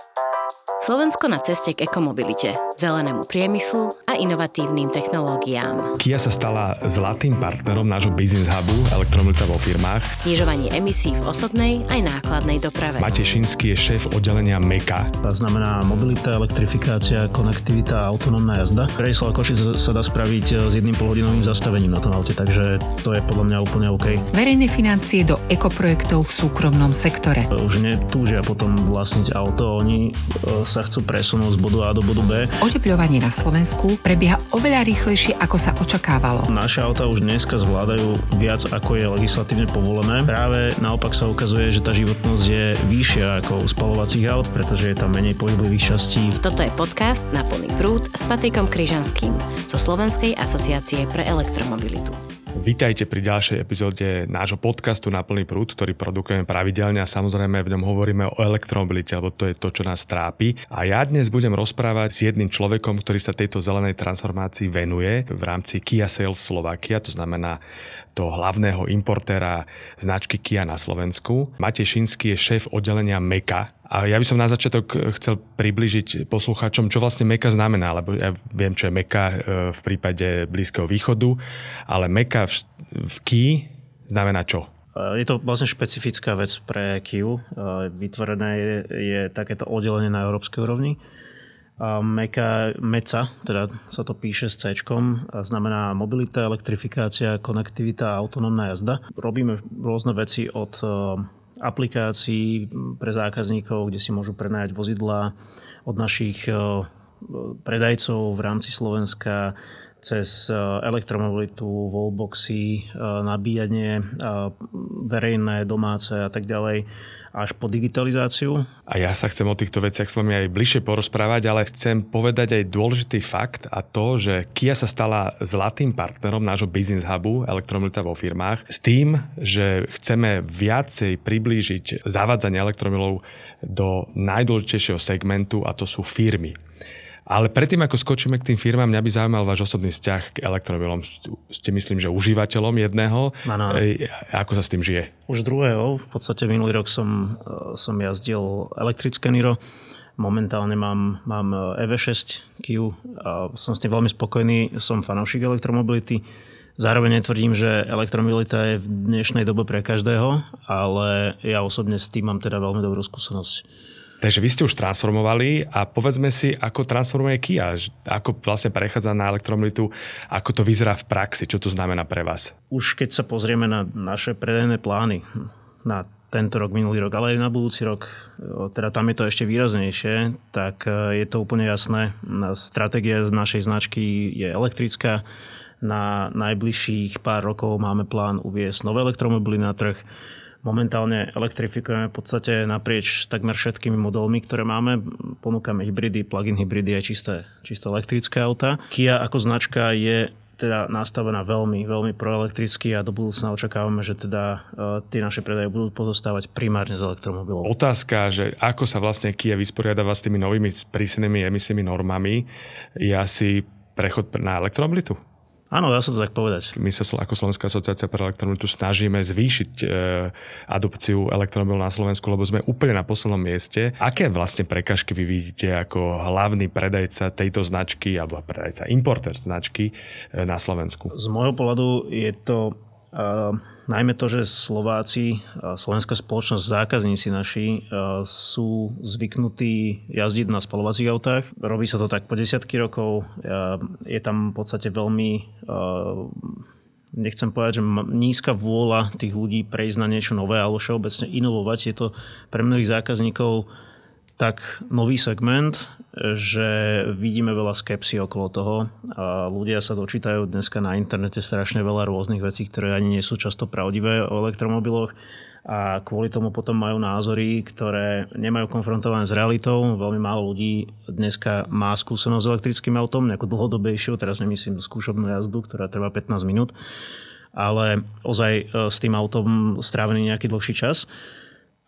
Bye. Slovensko na ceste k ekomobilite, zelenému priemyslu a inovatívnym technológiám. Kia sa stala zlatým partnerom nášho business hubu elektromobilita vo firmách. Znižovanie emisí v osobnej aj nákladnej doprave. Matej Šinský je šéf oddelenia MEKA. To znamená mobilita, elektrifikácia, konektivita a autonómna jazda. Brejslav Košic sa dá spraviť s jedným polhodinovým zastavením na tom aute, takže to je podľa mňa úplne OK. Verejné financie do ekoprojektov v súkromnom sektore. Už netúžia potom vlastniť auto, oni e, sa chcú presunúť z bodu A do bodu B. Oteplovanie na Slovensku prebieha oveľa rýchlejšie, ako sa očakávalo. Naše auta už dneska zvládajú viac, ako je legislatívne povolené. Práve naopak sa ukazuje, že tá životnosť je vyššia ako u spalovacích aut, pretože je tam menej pohybových častí. Toto je podcast na plný prúd s Patrikom Kryžanským zo Slovenskej asociácie pre elektromobilitu. Vítajte pri ďalšej epizóde nášho podcastu Na plný prúd, ktorý produkujeme pravidelne a samozrejme v ňom hovoríme o elektromobilite, lebo to je to, čo nás trápi. A ja dnes budem rozprávať s jedným človekom, ktorý sa tejto zelenej transformácii venuje v rámci Kia Sales Slovakia, to znamená toho hlavného importéra značky Kia na Slovensku. Matej Šinský je šéf oddelenia MEKA, a ja by som na začiatok chcel približiť poslucháčom, čo vlastne meka znamená, lebo ja viem, čo je meka e, v prípade Blízkeho východu, ale meka v, v Key znamená čo? E, je to vlastne špecifická vec pre Kiu. Vytvorené je, je takéto oddelenie na európskej úrovni. Meka, MECA, teda sa to píše s C, znamená mobilita, elektrifikácia, konektivita a autonómna jazda. Robíme rôzne veci od aplikácií pre zákazníkov, kde si môžu prenajať vozidla od našich e, predajcov v rámci Slovenska cez e, elektromobilitu, wallboxy, e, nabíjanie verejné, domáce a tak ďalej až po digitalizáciu. A ja sa chcem o týchto veciach s vami aj bližšie porozprávať, ale chcem povedať aj dôležitý fakt a to, že Kia sa stala zlatým partnerom nášho business hubu elektromobilita vo firmách s tým, že chceme viacej priblížiť zavádzanie elektromobilov do najdôležitejšieho segmentu a to sú firmy. Ale predtým, ako skočíme k tým firmám, mňa by zaujímal váš osobný vzťah k elektromobilom. Ste, myslím, že užívateľom jedného. Ano. Ako sa s tým žije? Už druhého. V podstate minulý rok som, e, som jazdil elektrické Niro. Momentálne mám, mám EV6 Kia a som s tým veľmi spokojný. Som fanúšik elektromobility. Zároveň netvrdím, že elektromobilita je v dnešnej dobe pre každého, ale ja osobne s tým mám teda veľmi dobrú skúsenosť. Takže vy ste už transformovali a povedzme si, ako transformuje Kia, ako vlastne prechádza na elektromobilitu, ako to vyzerá v praxi, čo to znamená pre vás? Už keď sa pozrieme na naše predajné plány na tento rok, minulý rok, ale aj na budúci rok, teda tam je to ešte výraznejšie, tak e, je to úplne jasné. Stratégia našej značky je elektrická. Na najbližších pár rokov máme plán uviesť nové elektromobily na trh Momentálne elektrifikujeme v podstate naprieč takmer všetkými modelmi, ktoré máme. Ponúkame hybridy, plug-in hybridy aj čisté, čisté elektrické auta. Kia ako značka je teda nastavená veľmi, veľmi proelektricky a do budúcna očakávame, že teda uh, tie naše predaje budú pozostávať primárne z elektromobilov. Otázka, že ako sa vlastne Kia vysporiadáva s tými novými prísnými emisnými normami, je asi prechod na elektromobilitu? Áno, dá sa to tak povedať. My sa ako Slovenská asociácia pre elektromobilitu snažíme zvýšiť e, adopciu elektromobilu na Slovensku, lebo sme úplne na poslednom mieste. Aké vlastne prekažky vy vidíte ako hlavný predajca tejto značky alebo predajca, importer značky e, na Slovensku? Z môjho pohľadu je to najmä to, že Slováci, slovenská spoločnosť, zákazníci naši sú zvyknutí jazdiť na spalovacích autách. Robí sa to tak po desiatky rokov. Je tam v podstate veľmi nechcem povedať, že nízka vôľa tých ľudí prejsť na niečo nové alebo všeobecne inovovať. Je to pre mnohých zákazníkov tak nový segment, že vidíme veľa skepsy okolo toho a ľudia sa dočítajú dneska na internete strašne veľa rôznych vecí, ktoré ani nie sú často pravdivé o elektromobiloch a kvôli tomu potom majú názory, ktoré nemajú konfrontované s realitou. Veľmi málo ľudí dneska má skúsenosť s elektrickým autom, nejakú dlhodobejšiu, teraz nemyslím skúšobnú jazdu, ktorá trvá 15 minút, ale ozaj e, s tým autom strávený nejaký dlhší čas.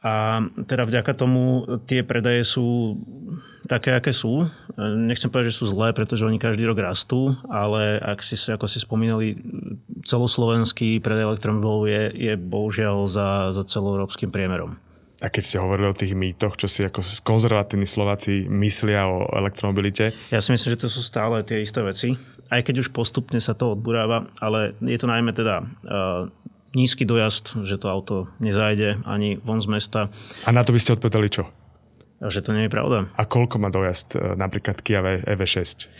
A teda vďaka tomu tie predaje sú také, aké sú. Nechcem povedať, že sú zlé, pretože oni každý rok rastú, ale ak si, ako si spomínali, celoslovenský predaj elektromobilov je, je bohužiaľ za, za celoeurópskym priemerom. A keď ste hovorili o tých mýtoch, čo si ako konzervatívni Slováci myslia o elektromobilite? Ja si myslím, že to sú stále tie isté veci. Aj keď už postupne sa to odburáva, ale je to najmä teda uh, nízky dojazd, že to auto nezajde ani von z mesta. A na to by ste odpovedali čo? Že to nie je pravda. A koľko má dojazd e, napríklad Kia EV6?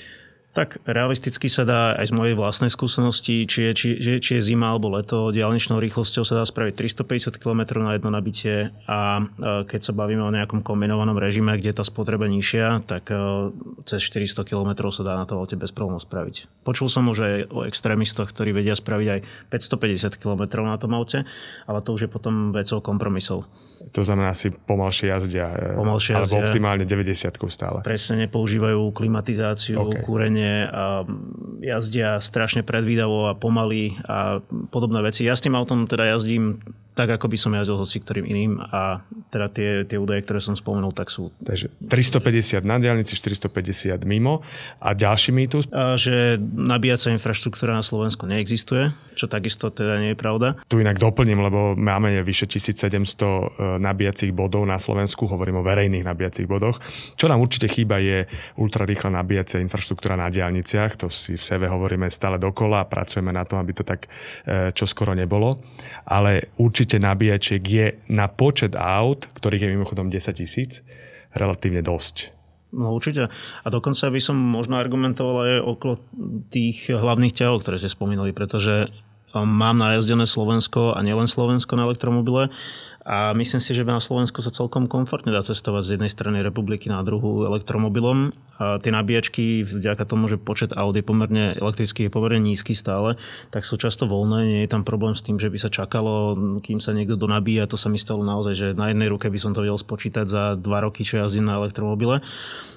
Tak realisticky sa dá aj z mojej vlastnej skúsenosti, či je, či, či je zima alebo leto, diálničnou rýchlosťou sa dá spraviť 350 km na jedno nabitie a keď sa bavíme o nejakom kombinovanom režime, kde tá spotreba nižšia, tak e, cez 400 km sa dá na to aute bez problémov spraviť. Počul som už aj o extrémistoch, ktorí vedia spraviť aj 550 km na tom aute, ale to už je potom vecou kompromisov. To znamená asi pomalšie jazdia. E, pomalšie alebo jazdia. optimálne 90 stále. Presne nepoužívajú klimatizáciu, okay. kúrenie a jazdia strašne predvídavo a pomaly a podobné veci. Ja s tým autom teda jazdím tak, ako by som jazdil hoci ktorým iným a teda tie, tie údaje, ktoré som spomenul, tak sú. Takže 350 na diálnici, 450 mimo a ďalší mýtus? A, že nabíjacia infraštruktúra na Slovensku neexistuje, čo takisto teda nie je pravda. Tu inak doplním, lebo máme vyše 1700 e, nabíjacích bodov na Slovensku, hovorím o verejných nabíjacích bodoch. Čo nám určite chýba je ultrarýchla nabíjacia infraštruktúra na diálniciach, to si v sebe hovoríme stále dokola a pracujeme na tom, aby to tak e, čo skoro nebolo. Ale určite nabíjačiek je na počet aut, ktorých je mimochodom 10 tisíc, relatívne dosť. No určite. A dokonca by som možno argumentoval aj okolo tých hlavných ťahov, ktoré ste spomínali, pretože um, mám najazdené Slovensko a nielen Slovensko na elektromobile a myslím si, že na Slovensku sa celkom komfortne dá cestovať z jednej strany republiky na druhú elektromobilom. A tie nabíjačky, vďaka tomu, že počet aut je pomerne, elektrický je pomerne nízky stále, tak sú často voľné. Nie je tam problém s tým, že by sa čakalo, kým sa niekto donabíja. To sa mi stalo naozaj, že na jednej ruke by som to vedel spočítať za dva roky, čo jazdím na elektromobile.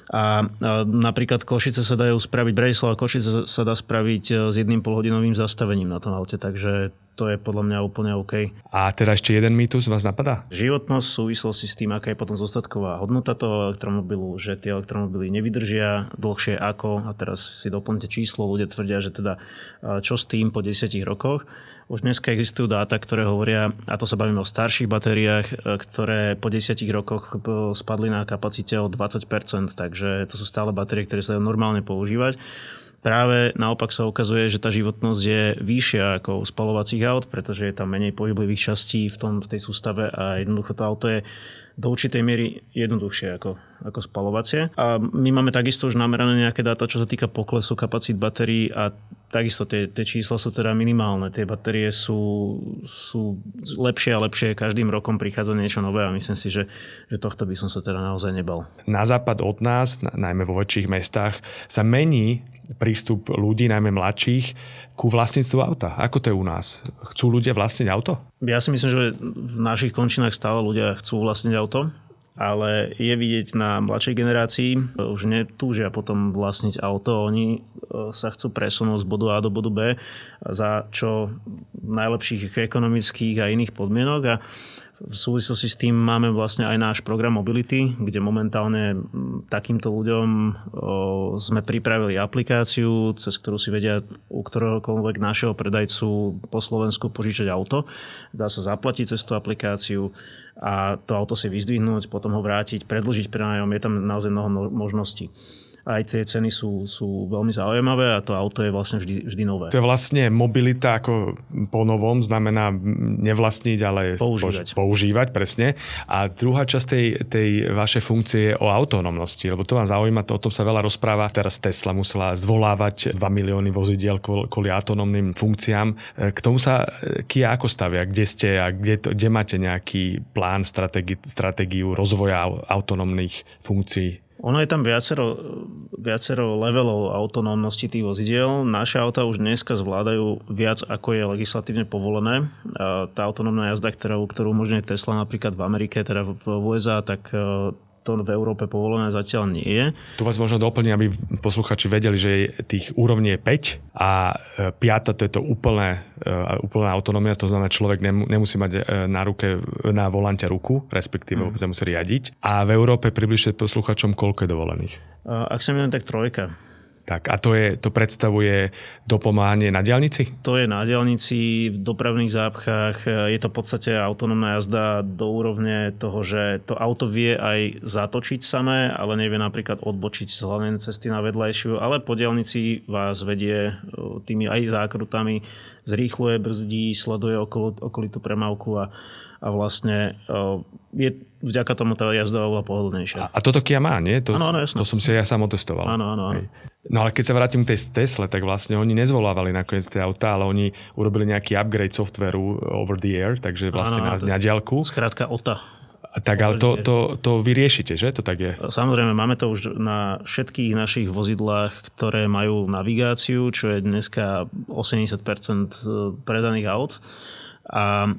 A, napríklad Košice sa dajú spraviť, Brejslava Košice sa dá spraviť e, s jedným polhodinovým zastavením na tom aute, takže to je podľa mňa úplne OK. A teda ešte jeden mýtus vás napadá? Životnosť v súvislosti s tým, aká je potom zostatková hodnota toho elektromobilu, že tie elektromobily nevydržia dlhšie ako, a teraz si doplňte číslo, ľudia tvrdia, že teda čo s tým po 10 rokoch. Už dneska existujú dáta, ktoré hovoria, a to sa bavíme o starších batériách, e, ktoré po 10 rokoch e, spadli na kapacite o 20%, takže to sú stále batérie, ktoré sa dajú normálne používať. Práve naopak sa ukazuje, že tá životnosť je vyššia ako u spalovacích aut, pretože je tam menej pohyblivých častí v, tom, v tej sústave a jednoducho to auto je do určitej miery jednoduchšie ako, ako spalovacie. A my máme takisto už namerané nejaké dáta, čo sa týka poklesu kapacít batérií a takisto tie, tie čísla sú teda minimálne. Tie batérie sú, sú lepšie a lepšie. Každým rokom prichádza niečo nové a myslím si, že, že tohto by som sa teda naozaj nebal. Na západ od nás, najmä vo väčších mestách, sa mení prístup ľudí, najmä mladších, ku vlastníctvu auta. Ako to je u nás? Chcú ľudia vlastniť auto? Ja si myslím, že v našich končinách stále ľudia chcú vlastniť auto ale je vidieť na mladšej generácii, už netúžia potom vlastniť auto, oni e, sa chcú presunúť z bodu A do bodu B za čo najlepších ekonomických a iných podmienok a v súvislosti s tým máme vlastne aj náš program Mobility, kde momentálne takýmto ľuďom sme pripravili aplikáciu, cez ktorú si vedia u ktoréhokoľvek našeho predajcu po Slovensku požičať auto. Dá sa zaplatiť cez tú aplikáciu a to auto si vyzdvihnúť, potom ho vrátiť, predlžiť prenájom. Je tam naozaj mnoho možností aj tie ceny sú, sú veľmi zaujímavé a to auto je vlastne vždy, vždy nové. To je vlastne mobilita ako po novom, znamená nevlastniť, ale používať. používať presne. A druhá časť tej, tej vašej funkcie je o autonómnosti, lebo to vám zaujíma, to o tom sa veľa rozpráva. Teraz Tesla musela zvolávať 2 milióny vozidiel kvôli autonómnym funkciám. K tomu sa Kia ako stavia? Kde ste a kde, to, kde máte nejaký plán, strategi, stratégiu rozvoja autonómnych funkcií? Ono je tam viacero, viacero levelov autonómnosti tých vozidiel. Naše auta už dneska zvládajú viac, ako je legislatívne povolené. Tá autonómna jazda, ktorú, ktorú umožňuje Tesla napríklad v Amerike, teda v USA, tak to v Európe povolené zatiaľ nie je. Tu vás možno doplniť, aby posluchači vedeli, že tých úrovní je 5 a 5 e, to je to úplné, e, úplná autonómia, to znamená, človek nemusí mať e, na ruke, na volante ruku, respektíve mm. sa musí riadiť. A v Európe približte posluchačom, koľko je dovolených? Ak sa mýlim, tak trojka. Tak a to, je, to predstavuje dopomáhanie na diálnici? To je na diálnici, v dopravných zápchách. Je to v podstate autonómna jazda do úrovne toho, že to auto vie aj zatočiť samé, ale nevie napríklad odbočiť z hlavnej cesty na vedľajšiu, ale po diálnici vás vedie e, tými aj zákrutami, zrýchluje, brzdí, sleduje okolo, okolitú premávku a a vlastne je vďaka tomu tá jazda oveľa pohodlnejšia. A, a toto Kia má, nie? To, ano, ano, jasné. to som si ja sám otestoval. Áno, áno, áno. No ale keď sa vrátim k tej Tesle, tak vlastne oni nezvolávali nakoniec tie autá, ale oni urobili nejaký upgrade softveru over the air, takže vlastne ano, na, na diaľku. Skrátka OTA. Tak ale to, to, to vy riešite, že? To tak je? Samozrejme, máme to už na všetkých našich vozidlách, ktoré majú navigáciu, čo je dneska 80% predaných aut. A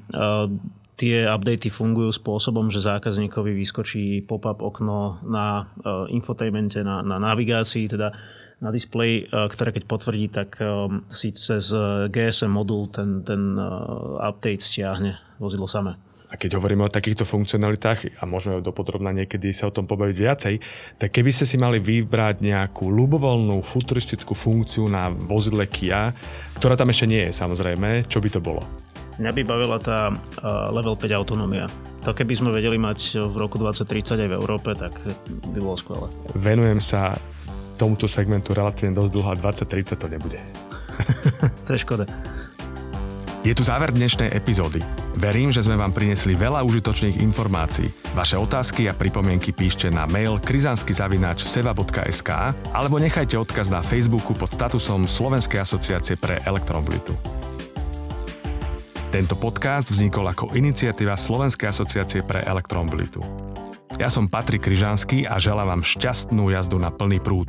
tie updaty fungujú spôsobom, že zákazníkovi vyskočí pop-up okno na uh, infotainmente, na, na navigácii, teda na display, uh, ktoré keď potvrdí, tak um, si cez GSM modul ten, ten update stiahne vozidlo samé. A keď hovoríme o takýchto funkcionalitách, a môžeme dopodrobná niekedy sa o tom pobaviť viacej, tak keby ste si mali vybrať nejakú ľubovoľnú futuristickú funkciu na vozidle Kia, ktorá tam ešte nie je samozrejme, čo by to bolo? Mňa by bavila tá level 5 autonómia. To keby sme vedeli mať v roku 2030 aj v Európe, tak by bolo skvelé. Venujem sa tomuto segmentu relatívne dosť dlho a 2030 to nebude. to je škoda. Je tu záver dnešnej epizódy. Verím, že sme vám prinesli veľa užitočných informácií. Vaše otázky a pripomienky píšte na mail krizanskyzavináč.seva.sk alebo nechajte odkaz na Facebooku pod statusom Slovenskej asociácie pre elektromobilitu. Tento podcast vznikol ako iniciatíva Slovenskej asociácie pre elektromobilitu. Ja som Patrik Kryžanský a želám vám šťastnú jazdu na plný prúd.